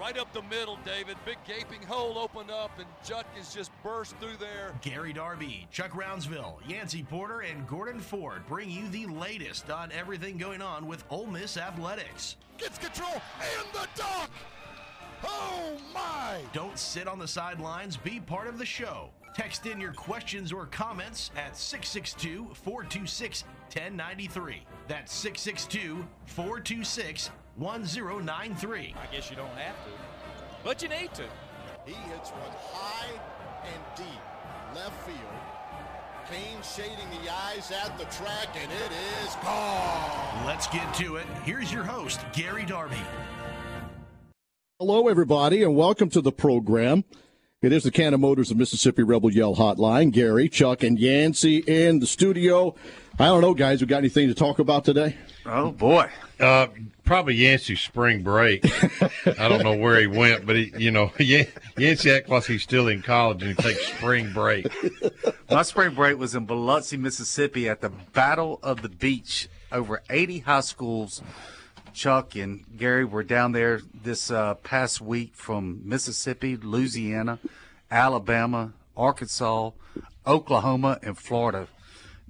Right up the middle, David. Big gaping hole opened up, and Judkins just burst through there. Gary Darby, Chuck Rounsaville, Yancey Porter, and Gordon Ford bring you the latest on everything going on with Ole Miss athletics. Gets control and the dunk. Oh my! Don't sit on the sidelines. Be part of the show. Text in your questions or comments at 662 426 1093. That's 662 426 1093. I guess you don't have to, but you need to. He hits one high and deep left field. Kane shading the eyes at the track, and it is gone. Let's get to it. Here's your host, Gary Darby. Hello, everybody, and welcome to the program. It is the Cannon Motors of Mississippi Rebel Yell Hotline. Gary, Chuck, and Yancey in the studio. I don't know, guys. We got anything to talk about today? Oh boy, uh, probably Yancey's spring break. I don't know where he went, but he, you know, Yancey acts like he's still in college and he takes spring break. My spring break was in Biloxi, Mississippi, at the Battle of the Beach. Over 80 high schools. Chuck and Gary were down there this uh, past week from Mississippi, Louisiana, Alabama, Arkansas, Oklahoma, and Florida.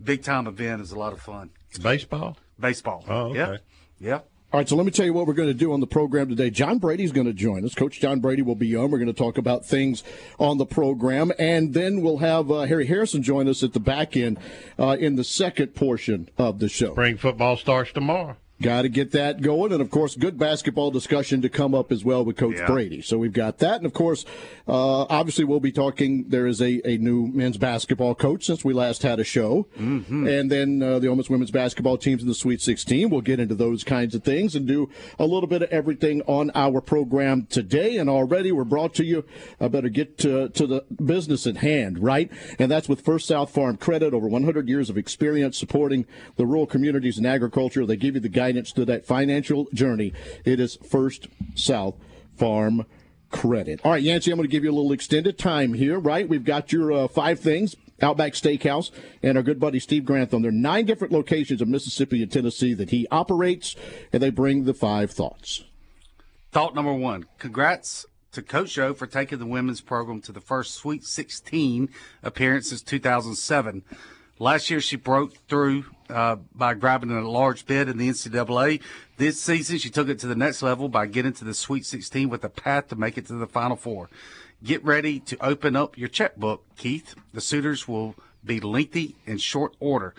Big time event is a lot of fun. Baseball. Baseball. Oh, okay. Yep. Yep. All right, so let me tell you what we're going to do on the program today. John Brady's going to join us. Coach John Brady will be on. We're going to talk about things on the program, and then we'll have uh, Harry Harrison join us at the back end uh, in the second portion of the show. Spring football starts tomorrow. Got to get that going. And of course, good basketball discussion to come up as well with Coach yeah. Brady. So we've got that. And of course, uh, obviously, we'll be talking. There is a, a new men's basketball coach since we last had a show. Mm-hmm. And then uh, the Miss women's basketball teams in the Sweet 16. We'll get into those kinds of things and do a little bit of everything on our program today. And already we're brought to you. I better get to, to the business at hand, right? And that's with First South Farm Credit, over 100 years of experience supporting the rural communities and agriculture. They give you the guidance to that financial journey. It is First South Farm credit. All right, Yancey, I'm going to give you a little extended time here, right? We've got your uh, five things. Outback Steakhouse and our good buddy Steve Grantham. There are nine different locations of Mississippi and Tennessee that he operates, and they bring the five thoughts. Thought number one congrats to Coach Yo for taking the women's program to the first Sweet 16 appearance since 2007. Last year, she broke through uh, by grabbing a large bid in the NCAA. This season, she took it to the next level by getting to the Sweet 16 with a path to make it to the Final Four. Get ready to open up your checkbook, Keith. The suitors will be lengthy in short order.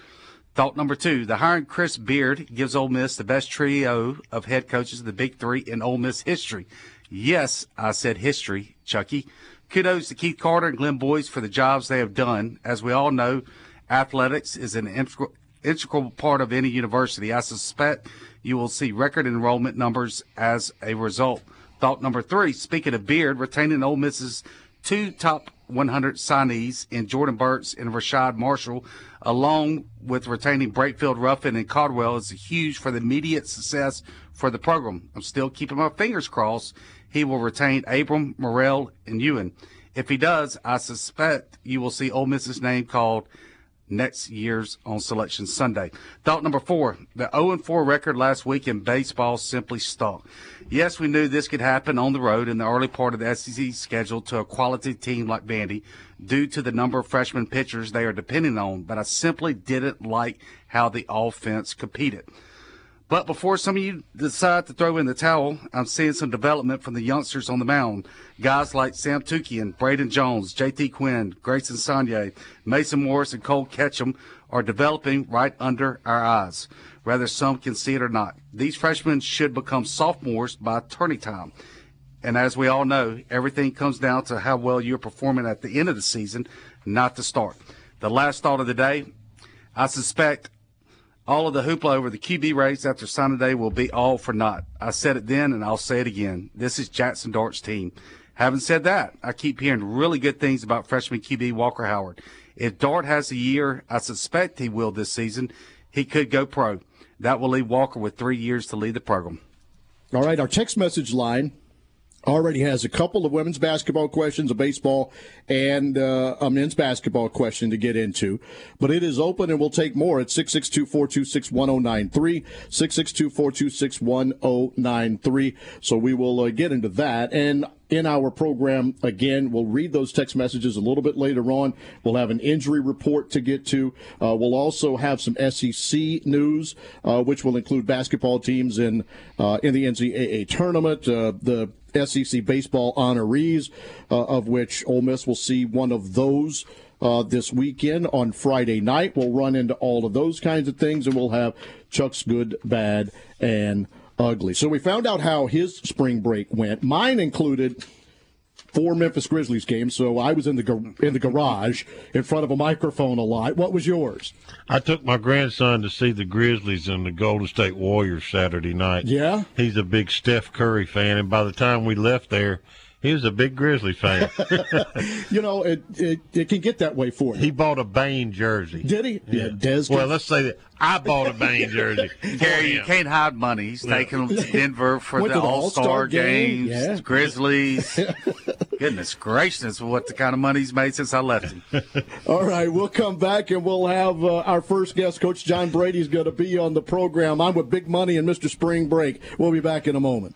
Thought number two, the hiring Chris Beard gives Ole Miss the best trio of head coaches of the Big Three in Ole Miss history. Yes, I said history, Chucky. Kudos to Keith Carter and Glenn Boyce for the jobs they have done. As we all know, athletics is an integral, part of any university. I suspect you will see record enrollment numbers as a result. Thought number three, speaking of Beard, retaining Ole Miss's two top 100 signees in Jordan Burks and Rashad Marshall, along with retaining Brakefield Ruffin and Caldwell, is huge for the immediate success for the program. I'm still keeping my fingers crossed he will retain Abram, Murrell, and Ewin. If he does, I suspect you will see Ole Miss's name called next year's on Selection Sunday. Thought number four, the 0-4 record last week in baseball simply stunk. Yes, we knew this could happen on the road in the early part of the SEC schedule to a quality team like Vandy due to the number of freshman pitchers they are depending on, but I simply didn't like how the offense competed. But before some of you decide to throw in the towel, I'm seeing some development from the youngsters on the mound. Guys like Sam Tookoian, Braden Jones, JT Quinn, Grayson Saunier, Mason Morris, and Cole Ketchum are developing right under our eyes, whether some can see it or not. These freshmen should become sophomores by turning time. And as we all know, everything comes down to how well you're performing at the end of the season, not the start. The last thought of the day, I suspect all of the hoopla over the QB race after signing day will be all for naught. I said it then and I'll say it again. This is Jackson Dart's team. Having said that, I keep hearing really good things about freshman QB Walker Howard. If Dart has a year, I suspect he will this season, he could go pro. That will leave Walker with three years to lead the program. All right, our text message line already has a couple of women's basketball questions, a baseball, and uh, a men's basketball question to get into. But it is open and we'll take more at 662 426 1093. 662 426 1093. So we will uh, get into that. And in our program again. We'll read those text messages a little bit later on. We'll have an injury report to get to. Uh, we'll also have some SEC news, uh, which will include basketball teams in uh, in the NCAA tournament. Uh, the SEC baseball honorees, uh, of which Ole Miss will see one of those. Uh, this weekend on Friday night. We'll run into all of those kinds of things, and we'll have Chuck's good, bad, and ugly. So we found out how his spring break went. Mine included four Memphis Grizzlies games, so I was in the in the garage in front of a microphone a lot. What was yours? I took my grandson to see the Grizzlies and the Golden State Warriors Saturday night. Yeah, he's a big Steph Curry fan, and by the time we left there. He was a big Grizzly fan. you know, it, it, it can get that way for you. He bought a Bane jersey. Did he? Yeah, Des. Well, let's say that I bought a Bane jersey. Gary, you can't hide money. He's yeah. taking them to Denver for Went the All Star game. games, Yeah. Grizzlies. Goodness gracious, what the kind of money he's made since I left him. All right, we'll come back and we'll have uh, our first guest, Coach John Brady's going to be on the program. I'm with Big Money and Mr. Spring Break. We'll be back in a moment.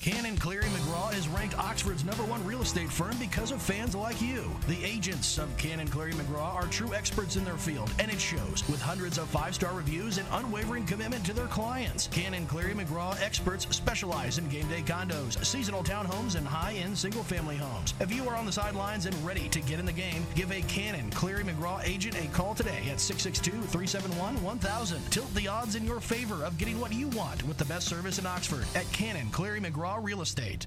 Cannon Cleary McGraw is ranked Oxford's number one real estate firm because of fans like you. The agents of Cannon Cleary McGraw are true experts in their field, and it shows with hundreds of five star reviews and unwavering commitment to their clients. Cannon Cleary McGraw experts specialize in game day condos, seasonal townhomes, and high end single family homes. If you are on the sidelines and ready to get in the game, give a Cannon Cleary McGraw agent a call today at 662 371 1000. Tilt the odds in your favor of getting what you want with the best service in Oxford at Cannon Cleary McGraw Real Estate.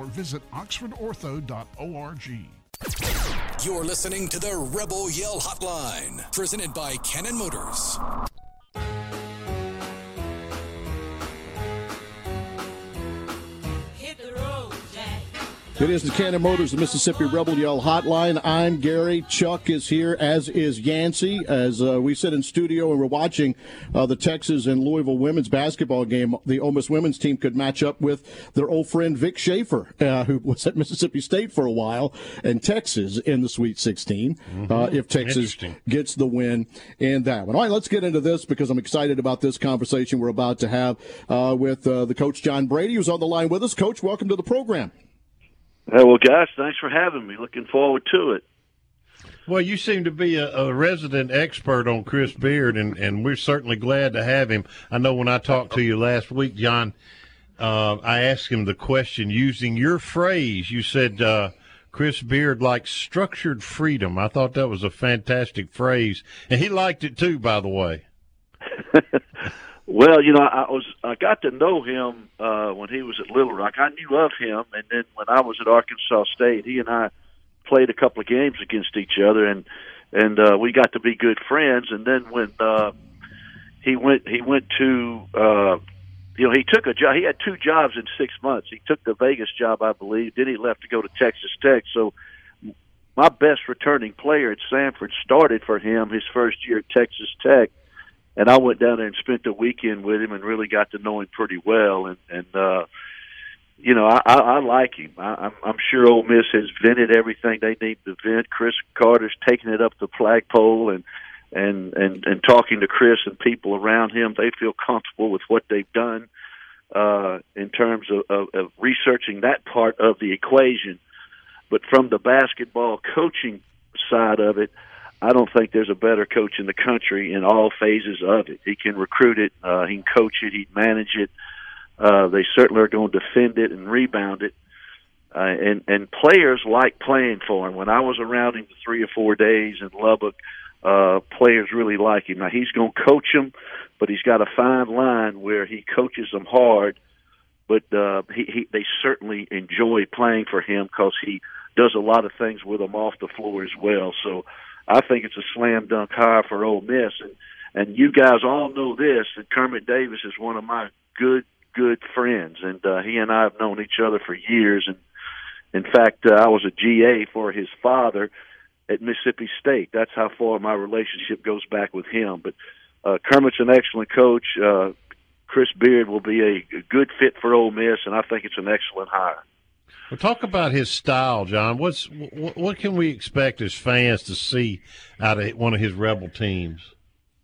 or visit oxfordortho.org. You're listening to the Rebel Yell Hotline, presented by Cannon Motors. It is the Cannon Motors, the Mississippi Rebel Yell Hotline. I'm Gary. Chuck is here, as is Yancey. As uh, we sit in studio and we're watching uh, the Texas and Louisville women's basketball game, the Ole Miss women's team could match up with their old friend Vic Schaefer, uh, who was at Mississippi State for a while, and Texas in the Sweet 16. Mm-hmm. Uh, if Texas gets the win in that one. All right, let's get into this because I'm excited about this conversation we're about to have uh, with uh, the coach John Brady, who's on the line with us. Coach, welcome to the program. Hey, well, guys, thanks for having me. Looking forward to it. Well, you seem to be a, a, resident expert on Chris Beard, and, and we're certainly glad to have him. I know when I talked to you last week, John, uh, I asked him the question using your phrase. You said uh, Chris Beard likes structured freedom. I thought that was a fantastic phrase, and he liked it too, by the way. Well, you know, I was I got to know him uh, when he was at Little Rock. I knew of him, and then when I was at Arkansas State, he and I played a couple of games against each other, and and uh, we got to be good friends. And then when uh, he went, he went to, uh, you know, he took a job. He had two jobs in six months. He took the Vegas job, I believe. Then he left to go to Texas Tech. So my best returning player at Samford started for him his first year at Texas Tech and I went down there and spent the weekend with him and really got to know him pretty well. And and uh, you know, I, I, I like him. I, I'm, I'm sure Ole Miss has vented everything they need to vent. Chris Carter's taking it up the flagpole and and and and talking to Chris and people around him. They feel comfortable with what they've done uh, in terms of, of, of researching that part of the equation. But from the basketball coaching side of it, I don't think there's a better coach in the country in all phases of it. He can recruit it, uh, he can coach it, he can manage it. Uh, they certainly are going to defend it and rebound it. Uh, and and players like playing for him. When I was around him for three or four days in Lubbock, uh, players really like him. Now he's going to coach them, but he's got a fine line where he coaches them hard. But uh, he, he they certainly enjoy playing for him because he does a lot of things with them off the floor as well. So I think it's a slam dunk hire for Ole Miss. And and you guys all know this that Kermit Davis is one of my good good friends, and uh, he and I have known each other for years. And in fact, uh, I was a GA for his father at Mississippi State. That's how far my relationship goes back with him. But uh, Kermit's an excellent coach. Uh, Chris Beard will be a good fit for Ole Miss, and I think it's an excellent hire. Well, talk about his style, John. What's what, can we expect as fans to see out of one of his rebel teams?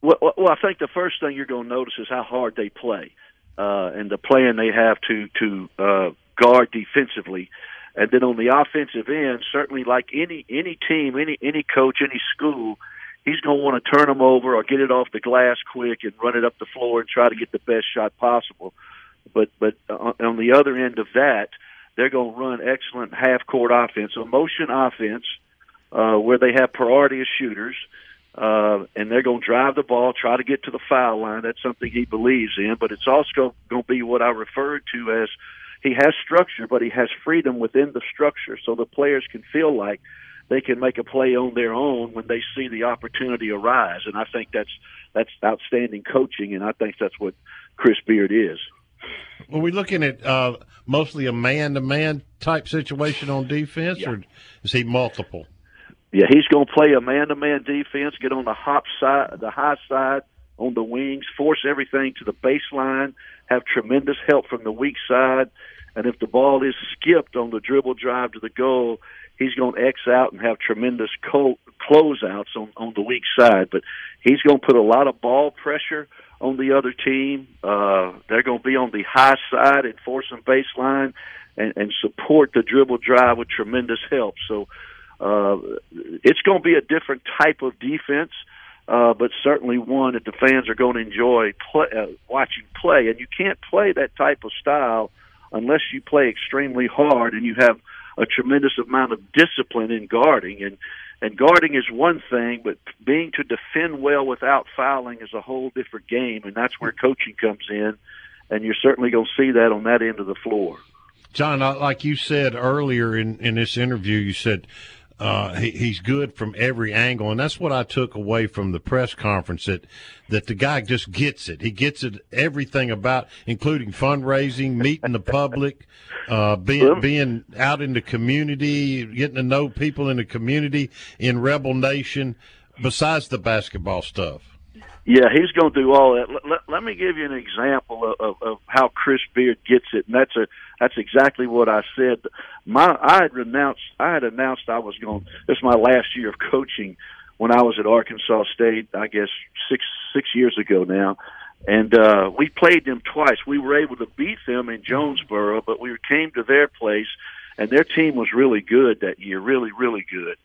Well, well I think the first thing you're going to notice is how hard they play, uh, and the plan they have to to uh, guard defensively. And then on the offensive end, certainly like any any team, any any coach, any school, he's going to want to turn them over or get it off the glass quick and run it up the floor and try to get the best shot possible. But but uh, on the other end of that, they're going to run excellent half court offense, a motion offense, uh, where they have priority as shooters, uh, and they're going to drive the ball, try to get to the foul line. That's something he believes in, but it's also going to be what I referred to as he has structure, but he has freedom within the structure, so the players can feel like they can make a play on their own when they see the opportunity arise. And I think that's that's outstanding coaching, and I think that's what Chris Beard is. Are we looking at uh, mostly a man-to-man type situation on defense, yeah. or is he multiple? Yeah, he's going to play a man-to-man defense, get on the hop side, the high side on the wings, force everything to the baseline, have tremendous help from the weak side, and if the ball is skipped on the dribble drive to the goal, he's going to X out and have tremendous co- closeouts on, on the weak side. But he's going to put a lot of ball pressure on the other team. Uh, they're going to be on the high side, and enforcing baseline, and, and support the dribble drive with tremendous help. So uh, it's going to be a different type of defense, uh, but certainly one that the fans are going to enjoy play, uh, watching play. And you can't play that type of style unless you play extremely hard and you have a tremendous amount of discipline in guarding. And and guarding is one thing, but being to defend well without fouling is a whole different game, and that's where coaching comes in. And you're certainly going to see that on that end of the floor. John, like you said earlier in, in this interview, you said uh, he, he's good from every angle, and that's what I took away from the press conference. That that the guy just gets it. He gets it everything about, including fundraising, meeting the public, uh, being being out in the community, getting to know people in the community in Rebel Nation. Besides the basketball stuff. Yeah, he's going to do all that. Let, let, let me give you an example of, of, of how Chris Beard gets it, and that's a that's exactly what I said. My I had announced I had announced I was going. This is my last year of coaching when I was at Arkansas State. I guess six six years ago now, and uh, we played them twice. We were able to beat them in Jonesboro, but we came to their place, and their team was really good that year, really really good.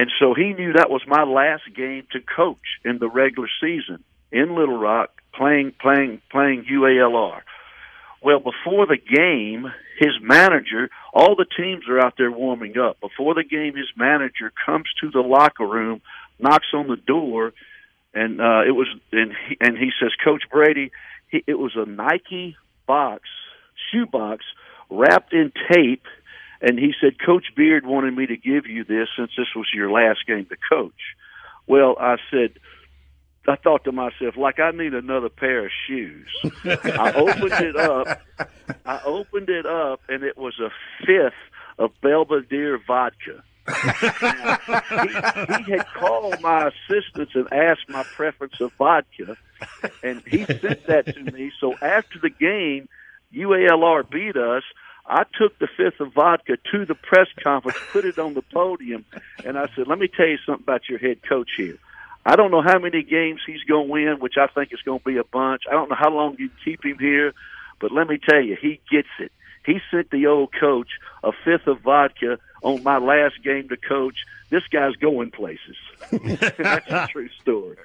And so he knew that was my last game to coach in the regular season in Little Rock, playing playing playing UALR. Well, before the game, his manager, all the teams are out there warming up. Before the game, his manager comes to the locker room, knocks on the door, and uh, it was and he, and he says, Coach Brady, he, it was a Nike box, shoe box, wrapped in tape, and he said, Coach Beard wanted me to give you this since this was your last game to coach. Well, I said, I thought to myself, like I need another pair of shoes. I opened it up. I opened it up, and it was a fifth of Belvedere vodka. he, he had called my assistants and asked my preference of vodka, and he sent that to me. So after the game, UALR beat us. I took the fifth of vodka to the press conference, put it on the podium, and I said, "Let me tell you something about your head coach here." I don't know how many games he's going to win, which I think is going to be a bunch. I don't know how long you keep him here, but let me tell you, he gets it. He sent the old coach a fifth of vodka on my last game to coach. This guy's going places. That's a true story.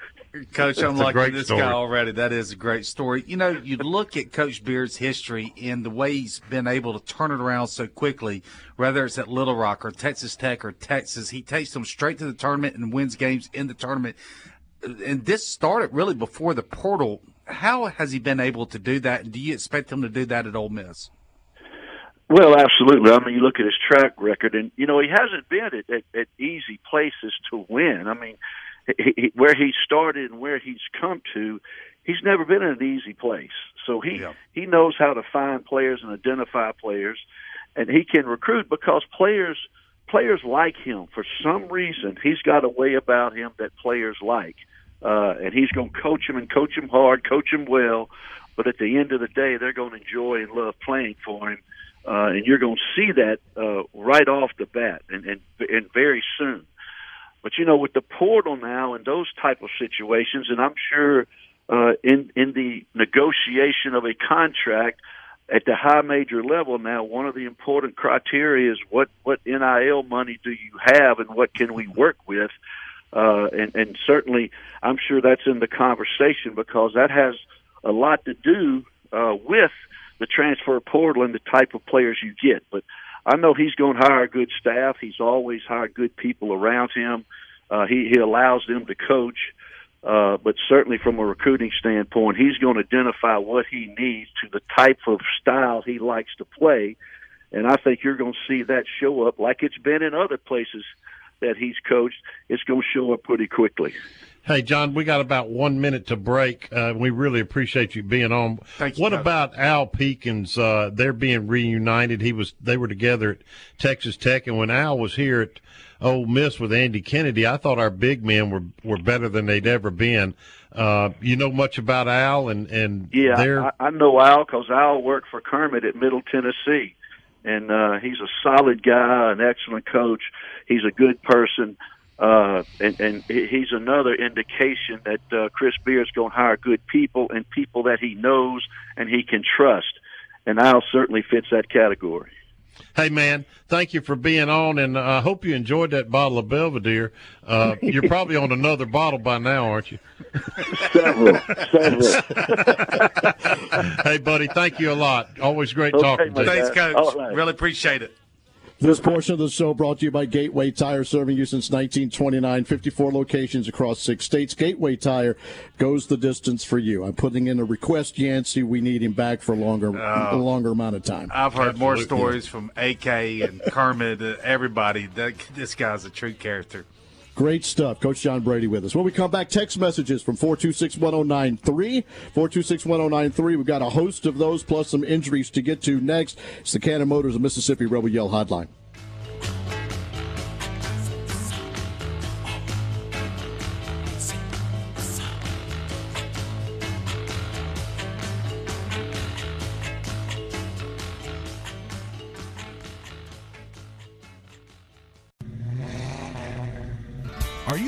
Coach, I'm That's liking this story. guy already. That is a great story. You know, you look at Coach Beard's history and the way he's been able to turn it around so quickly, whether it's at Little Rock or Texas Tech or Texas, he takes them straight to the tournament and wins games in the tournament. And this started really before the portal. How has he been able to do that? And do you expect him to do that at Ole Miss? Well, absolutely. I mean, you look at his track record, and you know he hasn't been at, at, at easy places to win. I mean, he, he, where he started and where he's come to, he's never been in an easy place. So he he knows how to find players and identify players, and he can recruit because players players like him for some reason. He's got a way about him that players like, uh, and he's going to coach him and coach him hard, coach him well. But at the end of the day, they're going to enjoy and love playing for him, uh, and you're going to see that uh, right off the bat, and, and and very soon. But you know, with the portal now and those type of situations, and I'm sure uh, in in the negotiation of a contract at the high major level now, one of the important criteria is what what NIL money do you have and what can we work with, uh, and and certainly I'm sure that's in the conversation because that has a lot to do uh, with the transfer portal and the type of players you get. But I know he's going to hire good staff. He's always hired good people around him. Uh, he he allows them to coach. Uh, but certainly from a recruiting standpoint, he's going to identify what he needs to the type of style he likes to play. And I think you're going to see that show up like it's been in other places that he's coached. It's going to show up pretty quickly. Hey, John, we got about one minute to break. Uh, we really appreciate you being on. Thank you, what about Al Pinkins? Uh, they're being reunited. He was they were together at Texas Tech, and when Al was here at Ole Miss with Andy Kennedy, I thought our big men were were better than they'd ever been. Uh, you know much about Al and and Yeah, their I, I know Al because Al worked for Kermit at Middle Tennessee, and uh, he's a solid guy, an excellent coach. He's a good person. Uh, and, and he's another indication that uh, Chris Beard's going to hire good people and people that he knows and he can trust. And Al certainly fits that category. Hey man, thank you for being on, and I hope you enjoyed that bottle of Belvedere. Uh, you're probably on another bottle by now, aren't you? several, several. hey, buddy, thank you a lot. Always great Okay, talking to you. Thanks. Coach. All right. Really appreciate it. This portion of the show brought to you by Gateway Tire, serving you since 1929, 54 locations across six states. Gateway Tire goes the distance for you. I'm putting in a request, Yancey. We need him back for a longer, a longer amount of time. I've heard more stories from AK and Kermit, uh, everybody. That this guy's a true character. Great stuff. Coach John Brady with us. When we come back, text messages from 426 1093. 426 1093. We've got a host of those plus some injuries to get to next. It's the Cannon Motors of Mississippi Rebel Yell Hotline.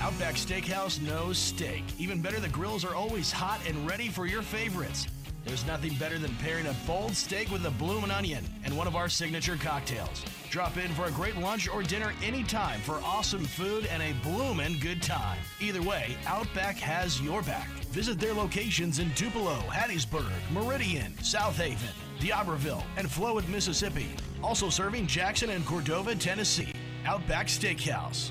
Outback Steakhouse knows steak. Even better, the grills are always hot and ready for your favorites. There's nothing better than pairing a bold steak with a bloomin' onion and one of our signature cocktails. Drop in for a great lunch or dinner anytime for awesome food and a bloomin' good time. Either way, Outback has your back. Visit their locations in Tupelo, Hattiesburg, Meridian, South Haven, and Flowood, Mississippi. Also serving Jackson and Cordova, Tennessee. Outback Steakhouse.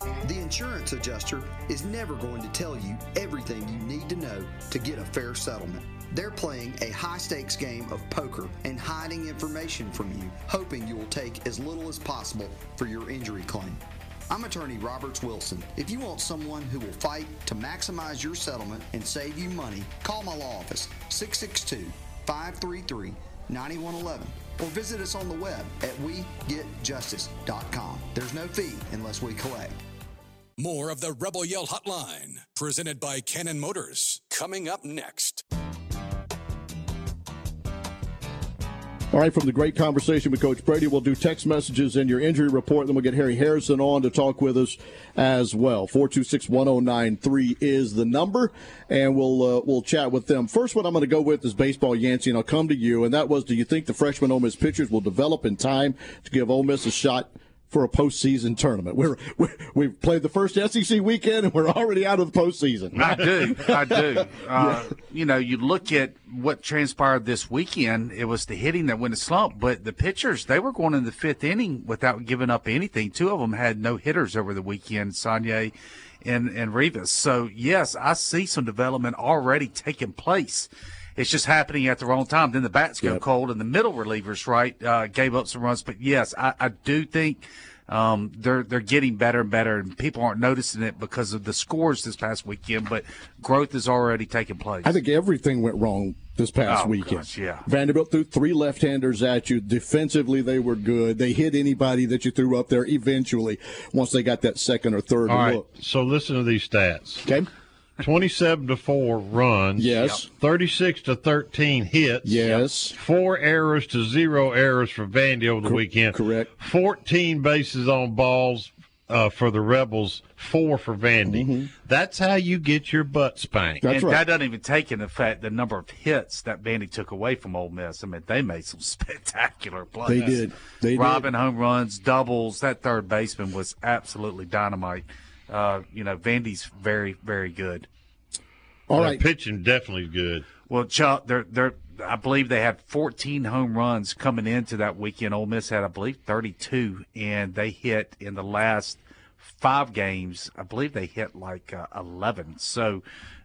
The insurance adjuster is never going to tell you everything you need to know to get a fair settlement. They're playing a high stakes game of poker and hiding information from you, hoping you will take as little as possible for your injury claim. I'm attorney Roberts Wilson. If you want someone who will fight to maximize your settlement and save you money, call my law office 662 533 9111 or visit us on the web at wegetjustice.com. There's no fee unless we collect. More of the Rebel Yell Hotline, presented by Cannon Motors, coming up next. All right, from the great conversation with Coach Brady, we'll do text messages and your injury report. Then we'll get Harry Harrison on to talk with us as well. 426 1093 is the number, and we'll uh, we'll chat with them. First one I'm going to go with is baseball Yancey, and I'll come to you. And that was do you think the freshman Ole Miss pitchers will develop in time to give Ole Miss a shot for a postseason tournament. We're, we're we've played the first SEC weekend and we're already out of the postseason. I do, I do. Uh, You know, you look at what transpired this weekend. It was the hitting that went a slump, but the pitchers they were going in the fifth inning without giving up anything. Two of them had no hitters over the weekend. Saunier and and Rivas. So yes, I see some development already taking place. It's just happening at the wrong time. Then the bats go Yep. cold, and the middle relievers, right, uh, gave up some runs. But yes, I, I do think um, they're they're getting better and better, and people aren't noticing it because of the scores this past weekend. But growth is already taking place. I think everything went wrong this past Oh, weekend. gosh, yeah. Vanderbilt threw three left-handers at you. Defensively, they were good. They hit anybody that you threw up there. Eventually, once they got that second or third All right. look. So listen to these stats. Okay. 27 to 4 runs. Yes. 36 to 13 hits. Yes. Four errors to zero errors for Vandy over the weekend. Correct. 14 bases on balls uh, for the Rebels, four for Vandy. Mm-hmm. That's how you get your butt spanked. That's and that doesn't even take into effect the number of hits that Vandy took away from Ole Miss. I mean, they made some spectacular plays. They did. They did. Robin home runs, doubles. That third baseman was absolutely dynamite. Uh, you know, Vandy's very, very good. All Their right. pitching definitely good. Well, Chuck, they're they're. I believe they had 14 home runs coming into that weekend. Ole Miss had, I believe, 32, and they hit in the last five games. I believe they hit like uh, 11. So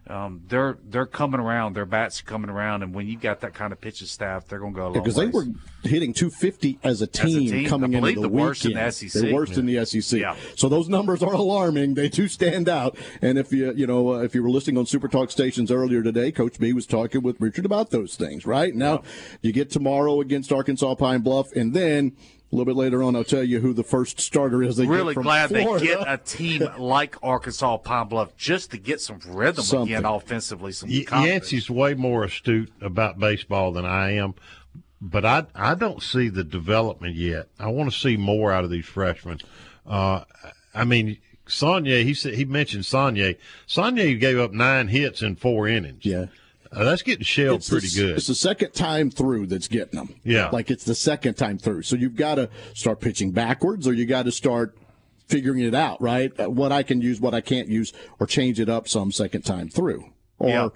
um, they're they're coming around. Their bats are coming around, and when you got that kind of pitching staff, they're going to go a long Because they were hitting 250 as a team, team, coming into the, the worst in weekend. the SEC. They're worst in the SEC. Yeah. So those numbers are alarming. They do stand out. And if you you know uh, if you were listening on Super Talk stations earlier today, Coach B was talking with Richard about those things. Right now, you get tomorrow against Arkansas Pine Bluff, and then. A little bit later on, I'll tell you who the first starter is. They get really from glad Florida. they get a team like Arkansas Pine Bluff just to get some rhythm Something. again offensively. Some Y- Yancey's way more astute about baseball than I am, but I I don't see the development yet. I want to see more out of these freshmen. Uh, I mean, Saunier, he said he mentioned Saunier. Saunier gave up nine hits in four innings. Yeah. Uh, that's getting shelled It's pretty the, good. It's the second time through that's getting them. Yeah. Like it's the second time through. So you've got to start pitching backwards or you got to start figuring it out, right? Uh, What I can use, what I can't use, or change it up some second time through. Or yeah.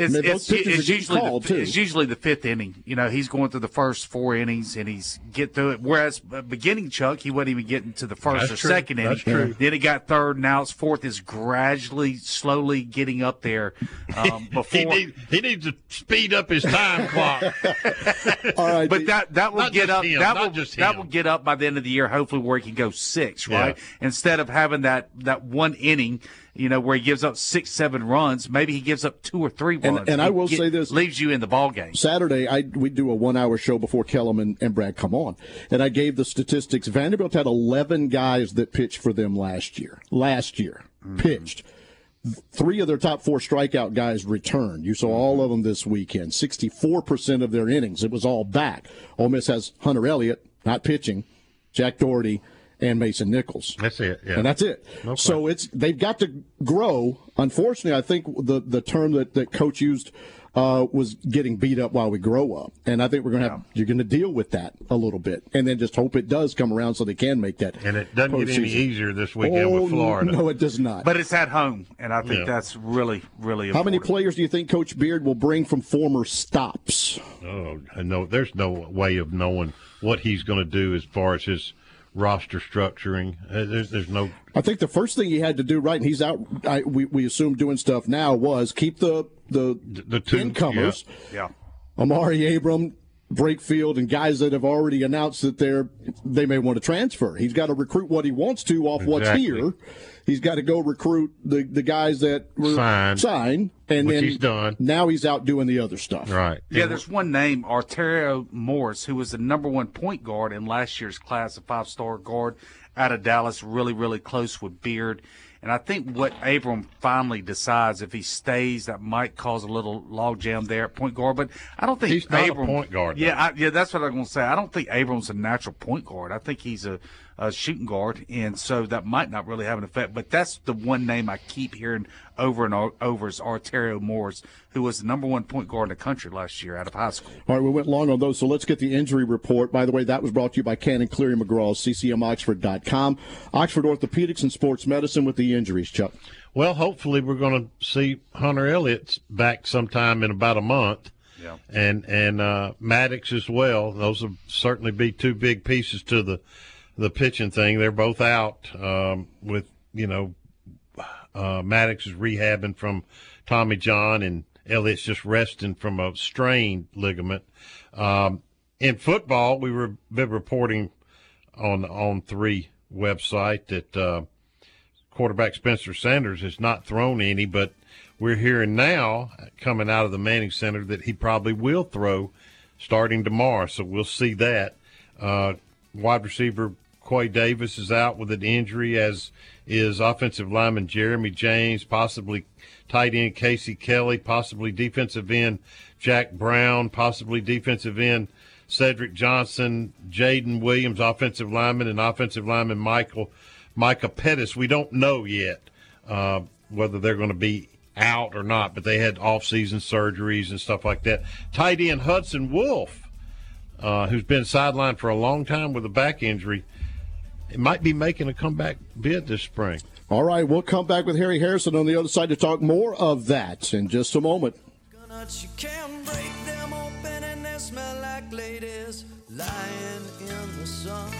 It's, I mean, it's, it's usually called, the, too. it's usually the fifth inning. You know, he's going through the first four innings and he's get through it. Whereas uh, beginning Chuck, he wasn't even getting to the first That's or true. second inning. That's true. Then he got third. Now it's fourth. Is gradually, slowly getting up there. Um, before he, need, he needs to speed up his time clock. All right, but that that will Not get up. him, that will just that will get up by the end of the year. Hopefully, where he can go six, Yeah. right? Instead of having that that one inning, you know, where he gives up six, seven runs, maybe he gives up two or three runs. and I will get- say this. leaves you in the ball game. Saturday, I we do a one hour show before Kellum and, and Brad come on, and I gave the statistics. Vanderbilt had eleven guys that pitched for them last year. Last year mm-hmm. pitched. Three of their top four strikeout guys returned. You saw mm-hmm. all of them this weekend. Sixty-four percent of their innings. It was all back. Ole Miss has Hunter Elliott not pitching, Jack Dougherty, and Mason Nichols. That's it. Yeah. And that's it. No so it's they've got to grow. Unfortunately, I think the the term that, that coach used uh, was getting beat up while we grow up, and I think we're gonna have you're gonna deal with that a little bit, and then just hope it does come around so they can make that. and it doesn't get any easier this weekend Oh, with Florida. No, it does not. But it's at home, and I think Yeah. that's really, really How many players do you think Coach Beard will bring from former stops? Oh, no, there's no way of knowing what he's going to do as far as his roster structuring. Uh, There's, there's no. I think the first thing he had to do, right, and he's out. I, we we assume doing stuff now was keep the the, the two incomers. Yeah. Amaree Abram, Brakefield, and guys that have already announced that they're they may want to transfer. He's got to recruit what he wants to off what's here. He's got to go recruit the, the guys that were Signed. signed, and Which then he's done. Now he's out doing the other stuff. Right. Yeah, there's one name, Arterio Morris, who was the number one point guard in last year's class, a five star guard out of Dallas, really, really close with Beard. And I think what Abram finally decides if he stays, that might cause a little logjam there at point guard. But I don't think He's not a Abram, point guard, Yeah, I, yeah, that's what I'm going to say. I don't think Abram's a natural point guard. I think he's a, a shooting guard, and so that might not really have an effect. But that's the one name I keep hearing over and over is Arterio Morris, who was the number one point guard in the country last year out of high school. All right, we went long on those, so let's get the injury report. By the way, that was brought to you by Cannon Cleary McGraw, ccmoxford.com. Oxford Orthopedics and Sports Medicine with the injuries, Chuck. Well, hopefully we're going to see Hunter Elliott's back sometime in about a month. Yeah. And and uh, Maddox as well. Those will certainly be two big pieces to the the pitching thing. They're both out um, with you know uh, Maddox is rehabbing from Tommy John and Elliott's just resting from a strained ligament. Um, in football, we were been reporting on on three website that uh, quarterback Spencer Sanders has not thrown any, but we're hearing now coming out of the Manning Center that he probably will throw starting tomorrow. So we'll see that. Uh, wide receiver Quay Davis is out with an injury, as is offensive lineman Jeremy James, possibly tight end Casey Kelly, possibly defensive end Jack Brown, possibly defensive end Cedric Johnson, Jaden Williams, offensive lineman, and offensive lineman Michael Micah Pettis. We don't know yet uh, whether they're going to be out or not, but they had off-season surgeries and stuff like that. Tight end Hudson Wolf, uh, who's been sidelined for a long time with a back injury, might be making a comeback bid this spring. All right, we'll come back with Harry Harrison on the other side to talk more of that in just a moment. You can break them open and they smell like ladies lying in the sun.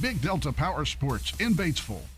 Big Delta Power Sports in Batesville.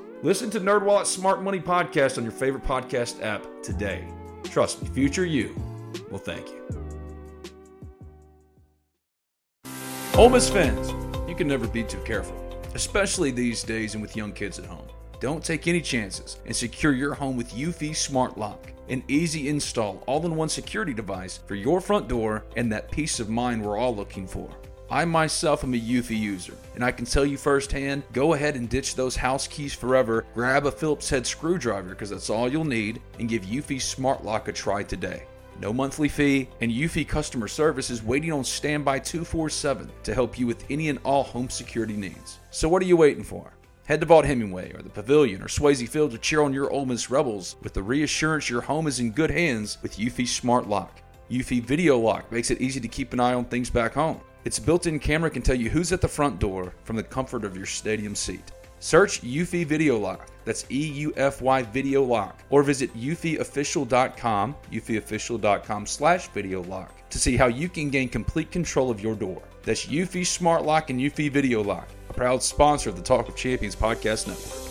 Listen to NerdWallet's Smart Money Podcast on your favorite podcast app today. Trust me, future you will thank you. Ole Miss fans, you can never be too careful, especially these days and with young kids at home. Don't take any chances and secure your home with Eufy Smart Lock, an easy install, all in one security device for your front door and that peace of mind we're all looking for. I myself am a Eufy user, and I can tell you firsthand go ahead and ditch those house keys forever, grab a Phillips head screwdriver because that's all you'll need, and give Eufy Smart Lock a try today. No monthly fee, and Eufy customer service is waiting on standby 247 to help you with any and all home security needs. So what are you waiting for? Head to Vaught Hemingway or the Pavilion or Swayze Field to cheer on your Ole Miss Rebels with the reassurance your home is in good hands with Eufy Smart Lock. Eufy Video Lock makes it easy to keep an eye on things back home. Its built-in camera can tell you who's at the front door from the comfort of your stadium seat. Search Eufy Video Lock. That's E U F Y Video Lock. Or visit eufyofficial.com, eufyofficial.com slash video lock to see how you can gain complete control of your door. That's Eufy Smart Lock and Eufy Video Lock, a proud sponsor of the Talk of Champions podcast network.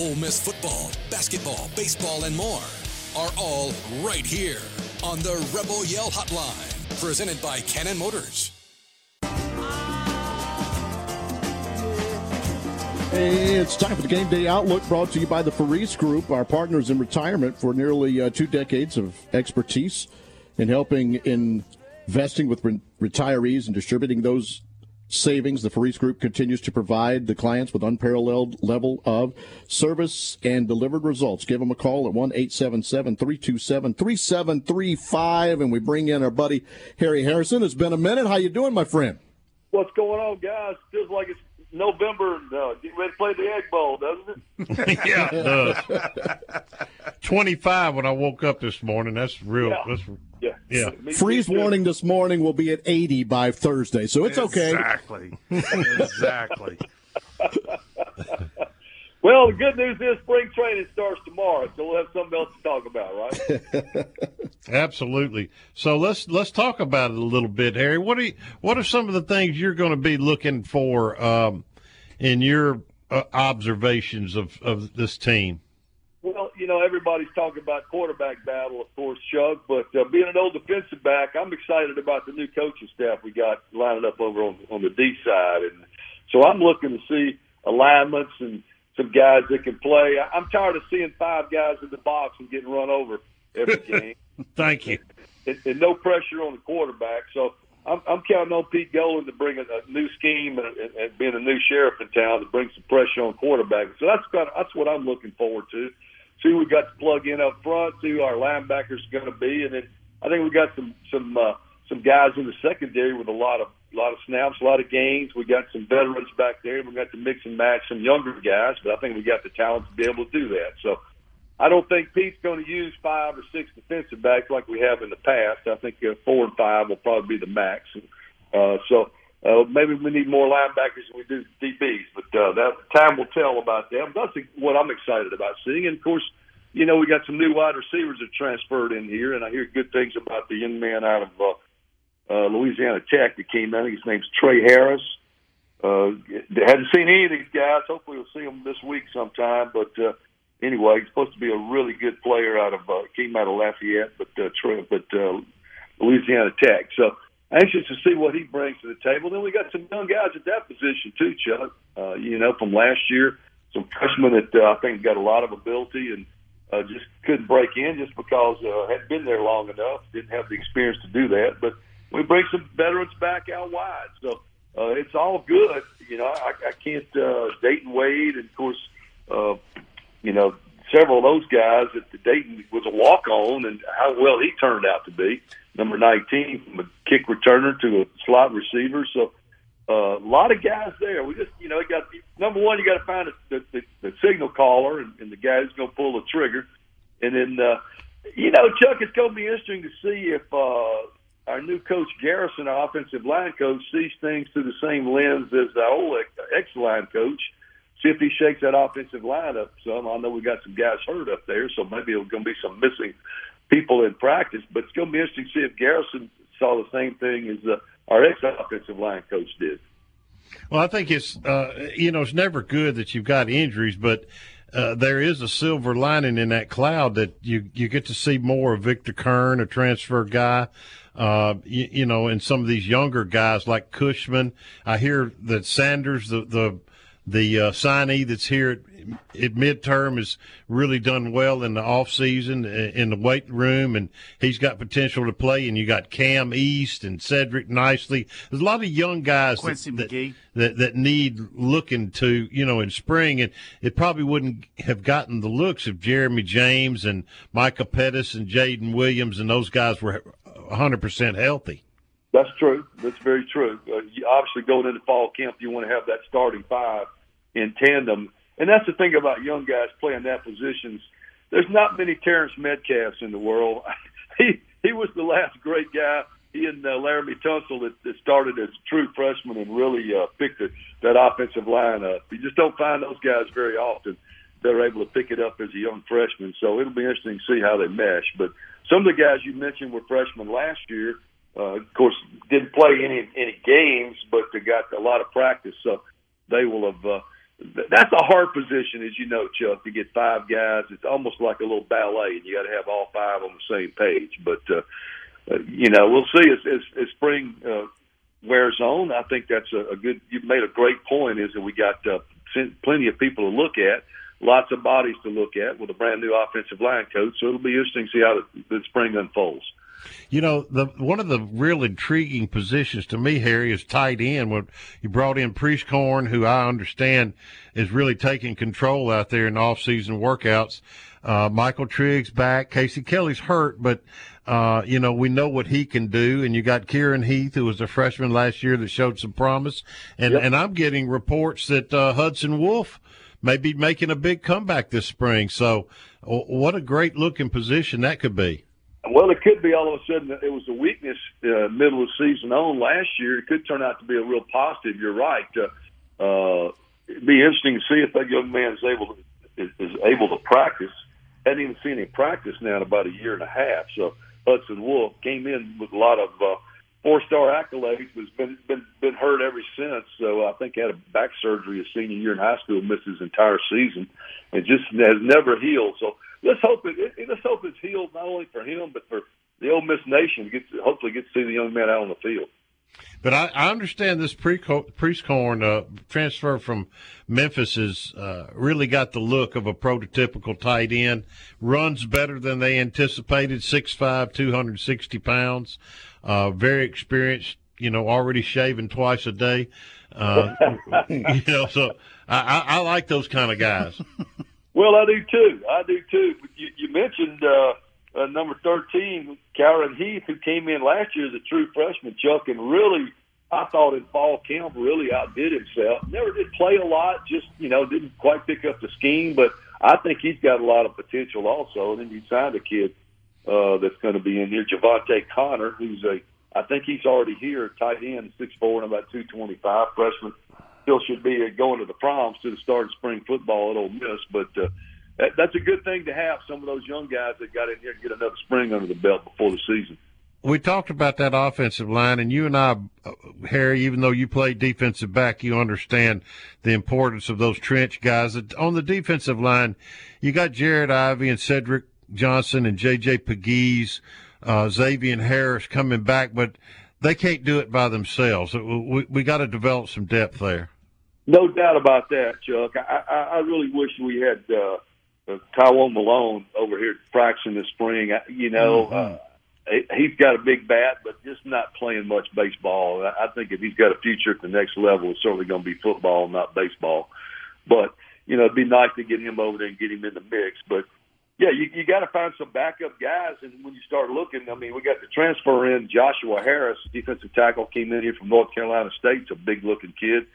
Ole Miss football, basketball, baseball, and more are all right here on the Rebel Yell Hotline, presented by Cannon Motors. Hey, it's time for the Game Day Outlook brought to you by the Faris Group, our partners in retirement for nearly uh, two decades of expertise in helping in investing with re- retirees and distributing those savings. The Faris Group continues to provide the clients with unparalleled level of service and delivered results. Give them a call at 1 877 327 3735. And we bring in our buddy Harry Harrison. It's been a minute. How you doing, my friend? What's going on, guys? Feels like it's November and uh, getting ready to play the Egg Bowl, doesn't it? yeah, it does. 25 when I woke up this morning. That's real. Yeah. That's, yeah. yeah. Freeze warning this morning will be at 80 by Thursday, so it's okay. Exactly. exactly. Well, the good news is spring training starts tomorrow, so we'll have something else to talk about, right? Absolutely. So let's let's talk about it a little bit, Harry. What are you, what are some of the things you're going to be looking for um, in your uh, observations of, of this team? You know, everybody's talking about quarterback battle, of course, Chuck. But uh, being an old defensive back, I'm excited about the new coaching staff we got lining up over on, on the D side, and so I'm looking to see alignments and some guys that can play. I'm tired of seeing five guys in the box and getting run over every game. Thank you. and, and no pressure on the quarterback. So I'm, I'm counting on Pete Golding to bring a, a new scheme and, and, and being a new sheriff in town to bring some pressure on quarterback. So that's kind of, that's what I'm looking forward to. See we got to plug in up front. See who our linebackers going to be, and then I think we got some some uh, some guys in the secondary with a lot of a lot of snaps, a lot of gains. We got some veterans back there. We got to mix and match some younger guys, but I think we got the talent to be able to do that. So I don't think Pete's going to use five or six defensive backs like we have in the past. I think uh, four and five will probably be the max. Uh, so Uh, maybe we need more linebackers than we do DBs, but uh, that time will tell about them. That's what I'm excited about seeing. And of course, you know, we got some new wide receivers that transferred in here, and I hear good things about the young man out of uh, uh, Louisiana Tech that came in. His name's Tre Harris. Uh, hadn't seen any of these guys. Hopefully, we'll see them this week sometime. But uh, anyway, he's supposed to be a really good player out of uh, came out of Lafayette, but uh, Tre, but uh, Louisiana Tech. So anxious to see what he brings to the table. Then we got some young guys at that position too, Chuck. Uh, you know, from last year, some freshmen that uh, I think got a lot of ability and uh, just couldn't break in just because uh, hadn't been there long enough, didn't have the experience to do that. But we bring some veterans back out wide, so uh, it's all good. You know, I, I can't uh, Dayton Wade, and of course, uh, you know, several of those guys that the Dayton was a walk on, and how well he turned out to be. Number 19, from a kick returner to a slot receiver. So uh, a lot of guys there. We just, you know, got number one, you got to find a, the, the, the signal caller and, and the guy who's going to pull the trigger, and then, uh, you know, Chuck, it's going to be interesting to see if uh, our new coach Garrison, our offensive line coach, sees things through the same lens as the old ex line coach. See if he shakes that offensive line up some. I know we got some guys hurt up there, so maybe it's going to be some missing people in practice. But it's going to be interesting to see if Garrison saw the same thing as uh, our ex offensive line coach did. Well, I think it's uh, you know it's never good that you've got injuries, but uh, there is a silver lining in that cloud that you you get to see more of Victor Curne, a transfer guy. Uh, you, you, know, and some of these younger guys like Cushman. I hear that Sanders, the the the uh, signee that's here at, at midterm, has really done well in the off season uh, in the weight room, and he's got potential to play. And you got Cam East and Cedric Nicely. There's a lot of young guys Quincy that, McGee. That, that need looking to, you know, in spring, and it probably wouldn't have gotten the looks if Jeremy James and Micah Pettis and Jaden Williams and those guys were 100% healthy. That's true. That's very true. Uh, you, obviously, going into fall camp, you want to have that starting five in tandem. And that's the thing about young guys playing that positions. There's not many Terrence Metcalfs in the world. he he was the last great guy. He and uh, Laremy Tunsil that, that started as true freshmen and really uh, picked the, that offensive line up. You just don't find those guys very often. They're able to pick it up as a young freshman. So it'll be interesting to see how they mesh. But some of the guys you mentioned were freshmen last year. Uh, of course, didn't play any any games, but they got a lot of practice. So they will have. Uh, that's a hard position, as you know, Chuck, to get five guys. It's almost like a little ballet, and you got to have all five on the same page. But uh, uh, you know, we'll see as, as, as spring uh, wears on. I think that's a, a good. You made a great point. Is that we got uh, plenty of people to look at, lots of bodies to look at with a brand new offensive line coach. So it'll be interesting to see how the, the spring unfolds. You know, the one of the real intriguing positions to me, Harry, is tight end. When you brought in Prieskorn, who I understand is really taking control out there in off-season workouts. Uh, Michael Triggs back. Casey Kelly's hurt, but uh, you know we know what he can do. And you got Kieran Heath, who was a freshman last year that showed some promise. And yep. and I'm getting reports that uh, Hudson Wolf may be making a big comeback this spring. So, what a great looking position that could be. Well, it could be all of a sudden it was a weakness uh, middle of the season on last year. It could turn out to be a real positive. You're right. Uh, uh, it'd be interesting to see if that young man is able to is, is able to practice. Hadn't even seen him practice now in about a year and a half. So Hudson Wolf came in with a lot of uh, four star accolades, but has been been been hurt ever since. So I think had a back surgery his senior year in high school, missed his entire season, and just has never healed. So let's hope it, it let's hope it's healed not only for him but for the Ole Miss nation. Get to, hopefully get to see the young man out on the field. But I, I understand this Prieskorn uh, transfer from Memphis has uh, really got the look of a prototypical tight end. Runs better than they anticipated. 6'5", 260 pounds. Uh, very experienced. You know, already shaving twice a day. Uh, you know, so I, I, I like those kind of guys. Well, I do too. I do too. You, you mentioned uh, uh, number thirteen, Karen Heath, who came in last year as a true freshman, Chuck, and really, I thought in fall camp really outdid himself. Never did play a lot, just you know didn't quite pick up the scheme, but I think he's got a lot of potential also. And then you signed a kid uh, that's going to be in here, Javante Connor, who's a I think he's already here, tight end, six four and about two twenty five. Freshman still should be going to the proms to the start of spring football at Ole Miss, but uh, that, that's a good thing to have. Some of those young guys that got in here and get another spring under the belt before the season. We talked about that offensive line, and you and I, uh, Harry, even though you played defensive back, you understand the importance of those trench guys. On the defensive line, you got Jared Ivey and Cedric Johnson and J.J. Pegues, uh, Xavier Harris coming back, but they can't do it by themselves. We, we got to develop some depth there. No doubt about that, Chuck. I, I, I really wish we had uh, uh, Malone over here practicing this spring. You know, mm-hmm. uh, he's got a big bat, but just not playing much baseball. I think if he's got a future at the next level, it's certainly going to be football, not baseball. But you know, it'd be nice to get him over there and get him in the mix. But yeah, you, you got to find some backup guys. And when you start looking, I mean, we got the transfer in Joshua Harris, defensive tackle, came in here from North Carolina State. It's a big looking kid.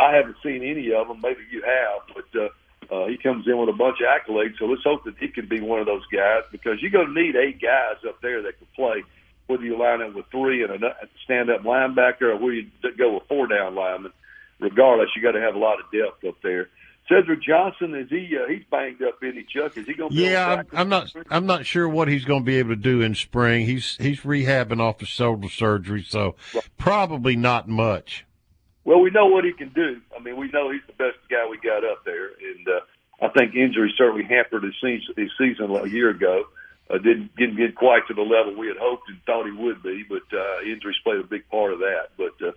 I haven't seen any of them. Maybe you have, but uh, uh, he comes in with a bunch of accolades, so let's hope that he can be one of those guys because you're going to need eight guys up there that can play. Whether you line up with three and a stand-up linebacker, or whether you go with four down linemen, regardless, you got to have a lot of depth up there. Cedric Johnson is he? Uh, he's banged up, isn't he, Chuck? Is he going? to Yeah, I'm, I'm not. I'm not sure what he's going to be able to do in spring. He's he's rehabbing off the shoulder surgery, so probably not much. Well, we know what he can do. I mean, we know he's the best guy we got up there, and uh, I think injury certainly hampered his season, his season a year ago. Uh, didn't didn't get quite to the level we had hoped and thought he would be, but uh, injuries played a big part of that. But uh,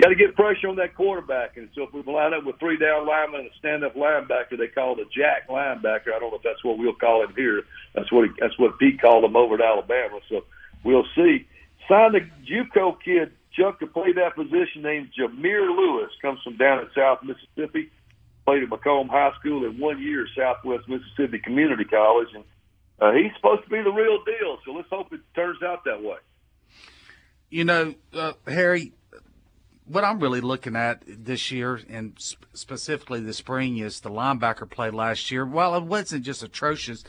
got to get pressure on that quarterback, and so if we line up with three down linemen and a stand up linebacker, they call a jack linebacker. I don't know if that's what we'll call him here. That's what he, that's what Pete called him over at Alabama. So we'll see. Signed a JUCO kid Chuck to play that position named Jameer Lewis comes from down in South Mississippi. Played at McComb High School in one year, Southwest Mississippi Community College, and uh, he's supposed to be the real deal. So let's hope it turns out that way. You know, uh, Harry, what I'm really looking at this year, and sp- specifically the spring, is the linebacker play last year. Well, it wasn't just atrocious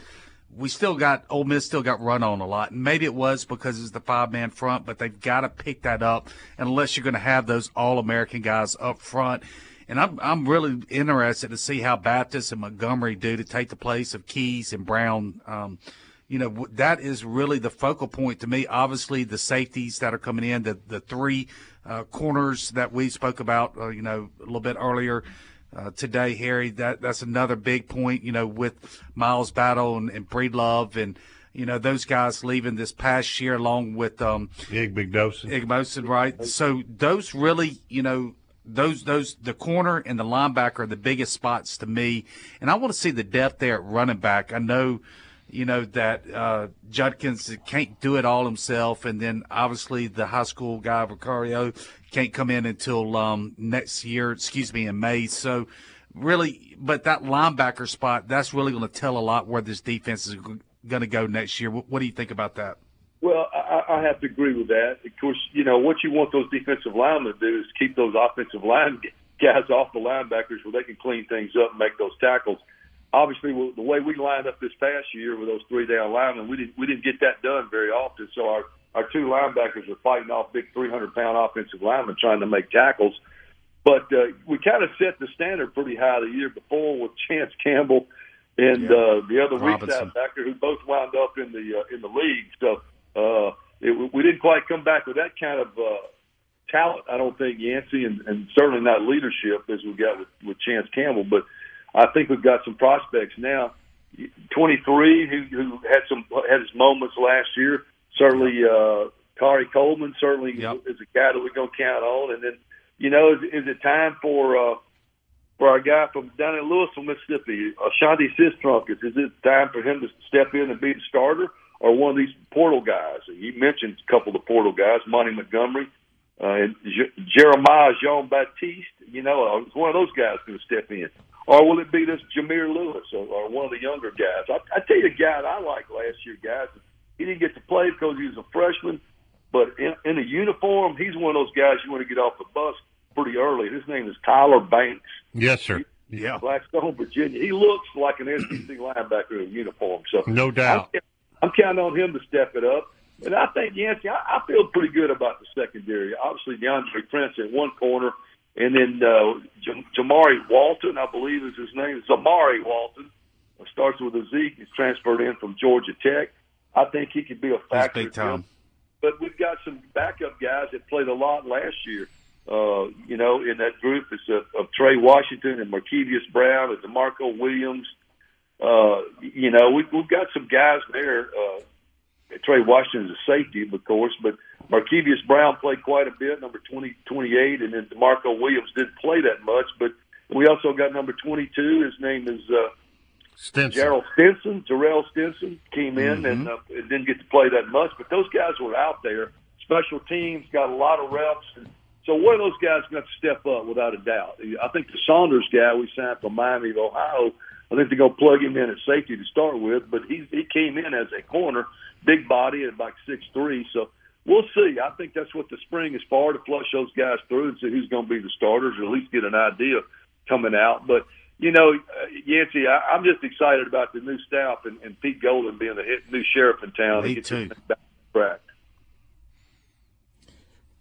we still got Ole Miss still got run on a lot. And maybe it was because it's the five man front, but they've got to pick that up unless you're going to have those All American guys up front. And I'm I'm really interested to see how Baptist and Montgomery do to take the place of Keys and Brown. Um, you know that is really the focal point to me. Obviously, the safeties that are coming in, the the three uh, corners that we spoke about, uh, you know, a little bit earlier uh, today, Harry. That that's another big point. You know, with Miles Battle and, and Breedlove and you know those guys leaving this past year along with um Igbinosun. Igbinosun, right? So those really, you know, those those the corner and the linebacker are the biggest spots to me, and I want to see the depth there at running back. I know you know that uh, Judkins can't do it all himself, and then obviously the high school guy Vicario can't come in until um, next year. Excuse me, in May. So really, but that linebacker spot that's really going to tell a lot where this defense is going to go next year. What, what, do you think about that? Well, I, I have to agree with that. Of course, you know what you want those defensive linemen to do is keep those offensive line guys off the linebackers where they can clean things up and make those tackles obviously the way we lined up this past year with those three down linemen, we didn't we didn't get that done very often. So our our two linebackers were fighting off big 300 pound offensive linemen trying to make tackles. But uh, we kind of set the standard pretty high the year before with Chance Campbell and yeah. uh, the other weak linebacker who both wound up in the uh, in the league. So uh, it, we didn't quite come back with that kind of uh, talent. I don't think Yancey and, and certainly not leadership as we got with, with Chance Campbell, but I think we've got some prospects now. 23 who, who had some had his moments last year. Certainly, uh, Khari Coleman certainly yep. is a guy that we're going to count on. And then, you know, is, is it time for uh, for our guy from down in Louisville, Mississippi, Ashanti Sistrunk? Is, is it time for him to step in and be the starter, or one of these portal guys? You mentioned a couple of the portal guys, Monty Montgomery. Uh, and J- Jeremiah Jean Baptiste, you know, uh, one of those guys going to step in. Or will it be this Jameer Lewis or, or one of the younger guys? I, I tell you, the guy that I like last year, guys, he didn't get to play because he was a freshman, but in, in a uniform, he's one of those guys you want to get off the bus pretty early. His name is Tyler Banks. Yes, sir. Yeah. Blackstone, Virginia. He looks like an SEC linebacker in a uniform. So no doubt. I'm, I'm counting on him to step it up. And I think Yancey, I, I feel pretty good about the secondary. Obviously, DeAndre Prince in one corner, and then uh, J- Jamari Walton, I believe is his name, Zamari Walton. Starts with a Z. He's transferred in from Georgia Tech. I think he could be a factor. big time. But we've got some backup guys that played a lot last year. Uh, you know, in that group is of, of Trey Washington and Markevius Brown and DeMarco Williams. Uh, you know, we've, we've got some guys there. Uh, Trey Washington is a safety, of course, but Markevius Brown played quite a bit, number 20, 28, and then DeMarco Williams didn't play that much. But we also got number 22. His name is uh, Stinson. Gerald Stinson. Terrell Stinson came in Mm-hmm. and, uh, and didn't get to play that much, but those guys were out there. Special teams got a lot of reps. And so one of those guys got to step up without a doubt. I think the Saunders guy we signed from Miami of Ohio, I think they're going to plug him in at safety to start with, but he he came in as a corner, big body at about six three. So we'll see. I think that's what the spring is for to flush those guys through and see who's going to be the starters, or at least get an idea coming out. But you know, uh, Yancey, I, I'm just excited about the new staff and, and Pete Golding being the hit, new sheriff in town. Me and get too. back.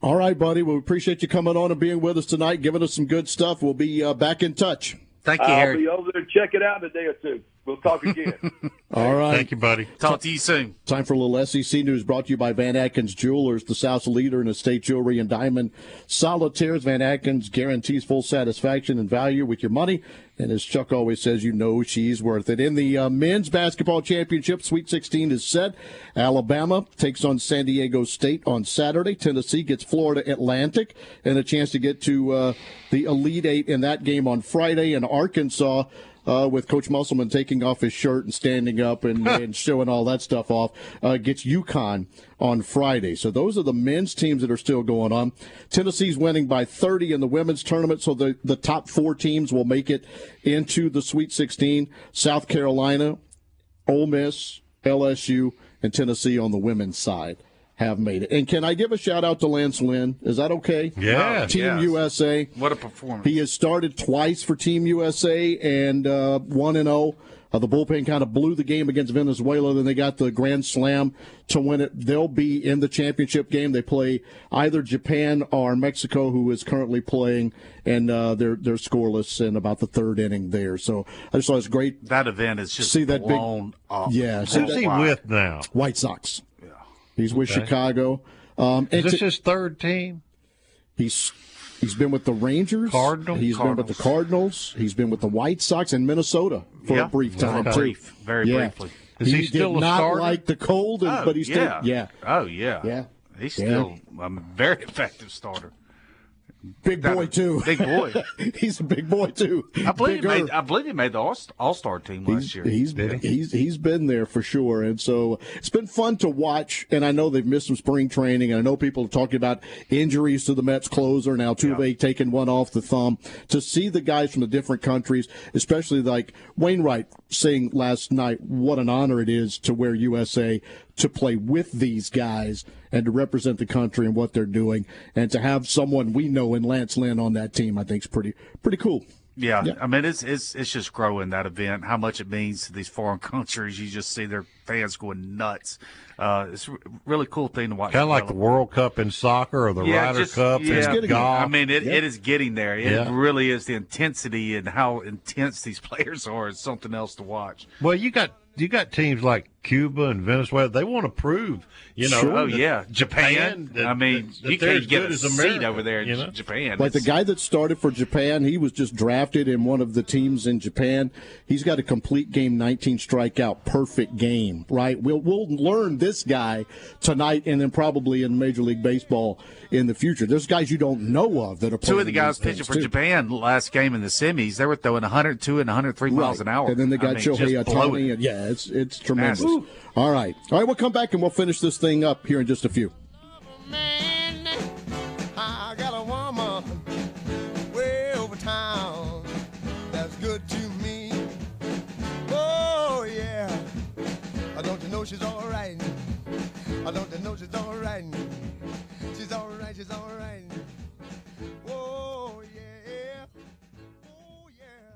All right, buddy. Well, we appreciate you coming on and being with us tonight, giving us some good stuff. We'll be uh, back in touch. Thank you, I'll be over there. Check it out in a day or two. We'll talk again. All right. Thank you, buddy. Talk to you soon. Time for a little SEC news brought to you by Van Atkins Jewelers, the South's leader in estate jewelry and diamond solitaires. Van Atkins guarantees full satisfaction and value with your money. And as Chuck always says, you know she's worth it. In the uh, men's basketball championship, Sweet 16 is set. Alabama takes on San Diego State on Saturday. Tennessee gets Florida Atlantic and a chance to get to uh, the Elite Eight in that game on Friday. And Arkansas uh, with Coach Musselman taking off his shirt and standing up and, and showing all that stuff off, uh, gets UConn on Friday. So those are the men's teams that are still going on. Tennessee's winning by 30 in the women's tournament, so the, the top four teams will make it into the Sweet 16. South Carolina, Ole Miss, LSU, and Tennessee on the women's side have made it. And can I give a shout out to Lance Lynn? Is that okay? Yeah. Team Yes. USA. What a performance. He has started twice for Team USA and uh, one and zero. Uh, the bullpen kind of blew the game against Venezuela. Then they got the grand slam to win it. They'll be in the championship game. They play either Japan or Mexico, who is currently playing, and uh, they're they're scoreless in about the third inning there. So I just thought it was great. That event is just See that big- blown up. Yeah, see Who's that- he with now? White Sox. He's with Okay. Chicago. Um, Is and this to- his third team? He's he's been with the Rangers, Cardinals? He's been with the Cardinals. He's been with the White Sox and Minnesota for Yeah, a brief time a too. brief, very Yeah. briefly. Is he did still a not starter? like the cold, and, Oh, but he's yeah. still yeah. Oh yeah. Yeah. He's Yeah. still a very effective starter. Big boy too. Big boy. he's a big boy too. I believe he made. I believe he made the All Star team last He's, year. he's he's he's been there for sure, and so it's been fun to watch. And I know they've missed some spring training, and I know people are talking about injuries to the Mets closer now. Altuve taking one off the thumb. To see the guys from the different countries, especially like Wainwright saying last night, what an honor it is to wear USA to play with these guys and to represent the country and what they're doing, and to have someone we know in Lance Lynn on that team, I think is pretty pretty cool. Yeah, Yeah. I mean it's it's it's just growing that event. How much it means to these foreign countries. You just see their fans going nuts. Uh, it's a really cool thing to watch. Kind of like the. World Cup in soccer or the Yeah, Ryder just- Cup yeah. in golf. I mean, it, Yeah. it is getting there. It Yeah. really is the intensity and how intense these players are. Is something else to watch. Well, you got you got teams like Cuba and Venezuela. They want to prove, you know. oh yeah, Japan. that- I mean, that you they're can't as get good a as seat America, over there in you know? Japan. Like the guy that started for Japan, he was just drafted in one of the teams in Japan. He's got a complete game, 19 strikeout, perfect game, right? We'll we'll learn this guy tonight, and then probably in Major League Baseball in the future. There's guys you don't know of that are Two of the guys pitching for too. Japan last game in the semis, they were throwing 102 and 103 miles an hour. And then they I got mean, Shohei just blowing Ohtani, and yeah, it's it's tremendous. All right, all right, we'll come back and we'll finish this thing up here in just a few. Oh she's all right. I don't know she's all right. She's all right. She's all right.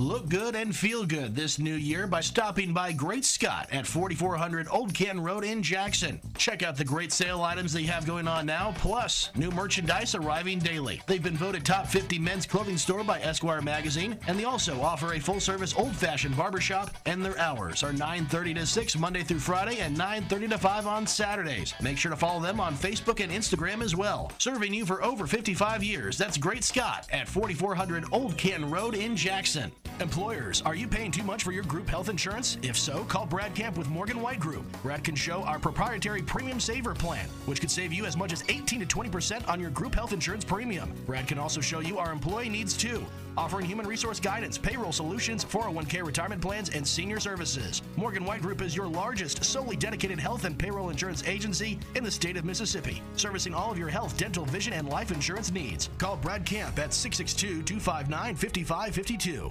Look good and feel good this new year by stopping by Great Scott at 4400 Old Canton Road in Jackson. Check out the great sale items they have going on now, plus new merchandise arriving daily. They've been voted top 50 men's clothing store by Esquire magazine, and they also offer a full-service old-fashioned barbershop, and their hours are 9:30 to 6 Monday through Friday and 9:30 to 5 on Saturdays. Make sure to follow them on Facebook and Instagram as well. Serving you for over 55 years. That's Great Scott at 4400 Old Canton Road in Jackson. Employers, are you paying too much for your group health insurance? If so, call Brad Camp with Morgan White Group. Brad can show our proprietary Premium Saver plan, which could save you as much as 18 to 20% on your group health insurance premium. Brad can also show you our employee needs too, offering human resource guidance, payroll solutions, 401k retirement plans, and senior services. Morgan White Group is your largest, solely dedicated health and payroll insurance agency in the state of Mississippi, servicing all of your health, dental, vision, and life insurance needs. Call Brad Camp at 662 259 5552.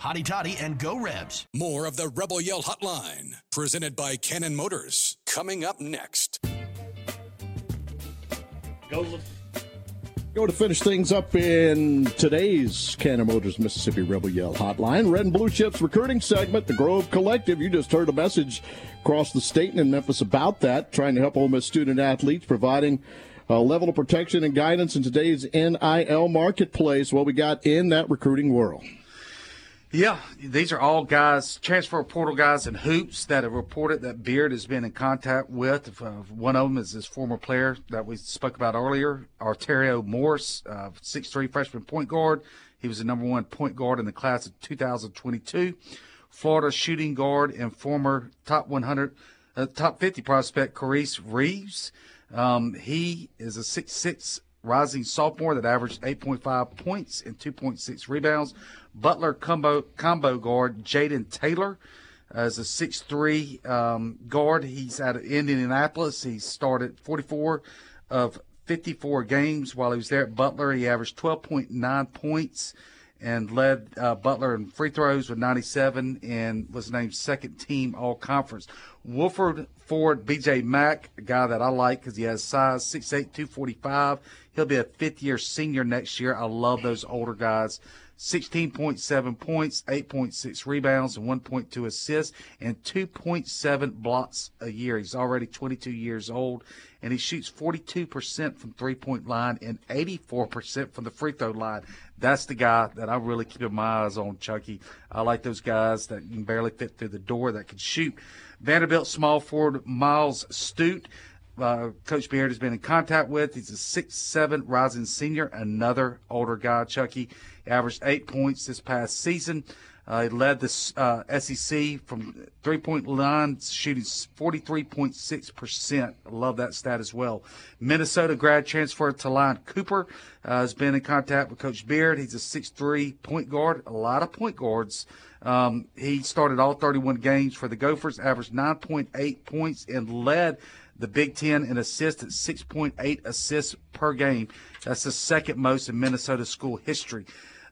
Hotty toddy and go Rebs. More of the Rebel Yell Hotline, presented by Cannon Motors, coming up next. Go. Go to finish things up in today's Cannon Motors Mississippi Rebel Yell Hotline. Red and Blue Chips recruiting segment, the Grove Collective. You just heard a message across the state and in Memphis about that, trying to help Ole Miss student athletes, providing a level of protection and guidance in today's NIL marketplace. What we got in that recruiting world. Yeah, these are all guys, transfer portal guys and hoops that have reported that Beard has been in contact with. Uh, one of them is this former player that we spoke about earlier, Arterio Morris, uh, 6'3 freshman point guard. He was the number one point guard in the class of 2022. Florida shooting guard and former top 100, uh, top 50 prospect, Kowacie Reeves. Um, he is a 6'6 rising sophomore that averaged 8.5 points and 2.6 rebounds. Butler combo combo guard Jayden Taylor as a 6'3 um, guard. He's out of Indianapolis. He started 44 of 54 games while he was there at Butler. He averaged 12.9 points and led uh, Butler in free throws with 97 and was named second team all conference. Wofford Ford, BJ Mack, a guy that I like because he has size 6'8, 245. He'll be a fifth year senior next year. I love those older guys. 16.7 points, 8.6 rebounds, and 1.2 assists, and 2.7 blocks a year. He's already 22 years old, and he shoots 42% from three point line and 84% from the free throw line. That's the guy that I'm really keeping my eyes on, Chucky. I like those guys that can barely fit through the door that can shoot. Vanderbilt small forward Myles Stute uh, Coach Beard has been in contact with. He's a six-seven rising senior, another older guy. Chucky averaged eight points this past season. Uh, he led the uh, SEC from three-point line, shooting 43.6%. I love that stat as well. Minnesota grad transfer Ta'Lon Cooper uh, has been in contact with Coach Beard. He's a six-three point guard. A lot of point guards. Um, he started all 31 games for the Gophers, averaged 9.8 points, and led – the Big Ten in assists at 6.8 assists per game. That's the second most in Minnesota school history.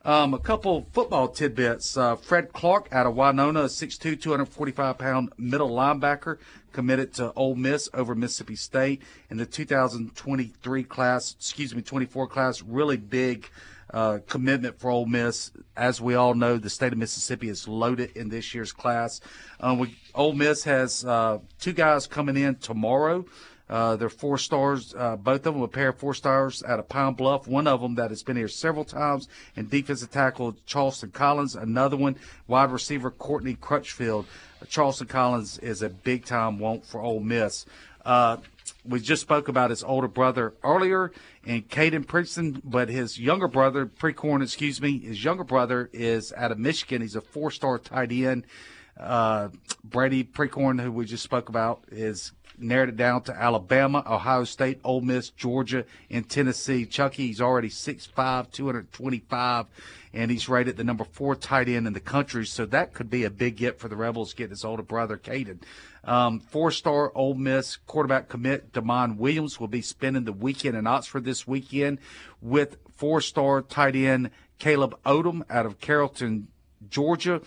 Um, a couple football tidbits. Uh, Fred Clark out of Winona, a 6'2", 245-pound middle linebacker, committed to Ole Miss over Mississippi State in the 2023 class, excuse me, 24 class. Really big uh, commitment for Ole Miss. As we all know, the state of Mississippi is loaded in this year's class. Um, we, Ole Miss has uh, two guys coming in tomorrow. Uh, they're four stars, uh, both of them a pair of four stars out of Pine Bluff. One of them that has been here several times, and defensive tackle Charleston Collins. Another one, wide receiver Courtney Crutchfield. Charleston Collins is a big time want for Ole Miss. We just spoke about his older brother earlier, and Caden Princeton, but his younger brother, Prieskorn, excuse me, his younger brother is out of Michigan. He's a four-star tight end. Uh, Brady Prieskorn, who we just spoke about, is narrowed it down to Alabama, Ohio State, Ole Miss, Georgia, and Tennessee. Chucky, he's already 6'5", 225, and he's rated the number four tight end in the country. So that could be a big get for the Rebels getting his older brother, Caden. Um, four-star Ole Miss quarterback commit Damon Williams will be spending the weekend in Oxford this weekend with four-star tight end Caleb Odom out of Carrollton, Georgia.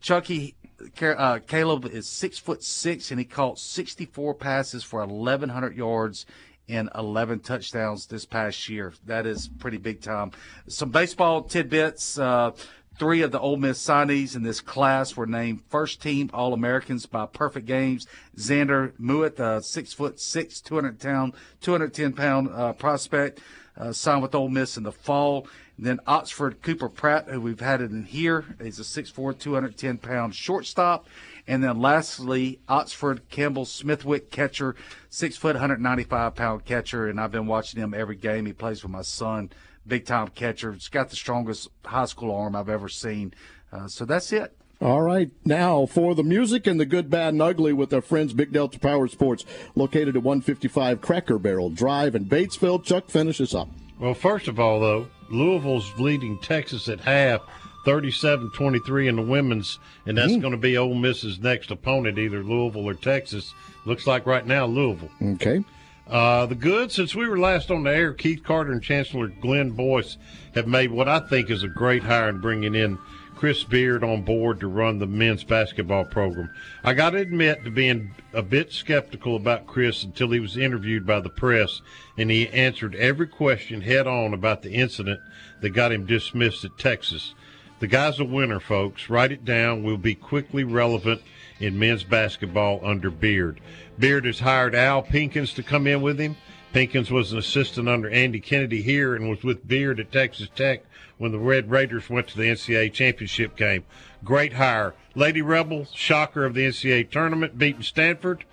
Chucky uh, Caleb is six foot six, and he caught 64 passes for 1,100 yards and 11 touchdowns this past year. That is pretty big time. Some baseball tidbits. Uh, three of the Ole Miss signees in this class were named first team All Americans by Perfect Games. Xander Mueth, uh, six foot six, 200 pound, 210 pound uh, prospect, uh, signed with Ole Miss in the fall. Then Oxford Cooper Pratt, who we've had it in here, is a 6'4", 210 pound shortstop. And then lastly, Oxford Campbell Smithwick catcher, six foot, 195 pound catcher. And I've been watching him every game. He plays with my son, big time catcher. He's got the strongest high school arm I've ever seen. Uh, so that's it. All right, now for the music and the good, bad, and ugly with our friends Big Delta Power Sports, located at 155 Cracker Barrel Drive in Batesville. Chuck, finishes up. Well, first of all, though, Louisville's leading Texas at half, 37-23 in the women's, and that's mm. going to be Ole Miss's next opponent, either Louisville or Texas. Looks like right now Louisville. Okay. Uh, the good, since we were last on the air, Keith Carter and Chancellor Glenn Boyce have made what I think is a great hire in bringing in Chris Beard on board to run the men's basketball program. I got to admit to being a bit skeptical about Chris until he was interviewed by the press and he answered every question head on about the incident that got him dismissed at Texas. The guy's a winner, folks. Write it down. Will be quickly relevant in men's basketball under Beard. Beard has hired Al Pinkins to come in with him. Pinkins was an assistant under Andy Kennedy here and was with Beard at Texas Tech when the Red Raiders went to the NCAA championship game. Great hire. Lady Rebel, shocker of the NCAA tournament, beating Stanford.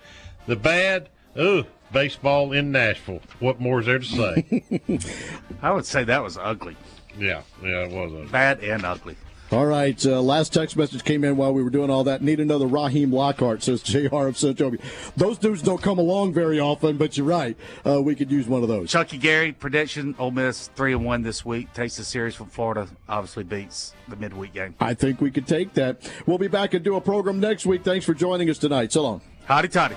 The bad, ooh, baseball in Nashville. What more is there to say? I would say that was ugly. Yeah, yeah, it was ugly. Bad and ugly. All right. Uh, last text message came in while we were doing all that. Need another Raheem Lockhart, says JR of Sotobi. Those dudes don't come along very often, but you're right. Uh, we could use one of those. Chucky Gary, prediction Ole Miss 3 and 1 this week. Takes the series from Florida. Obviously beats the midweek game. I think we could take that. We'll be back and do a program next week. Thanks for joining us tonight. So long. Hotty, toddy.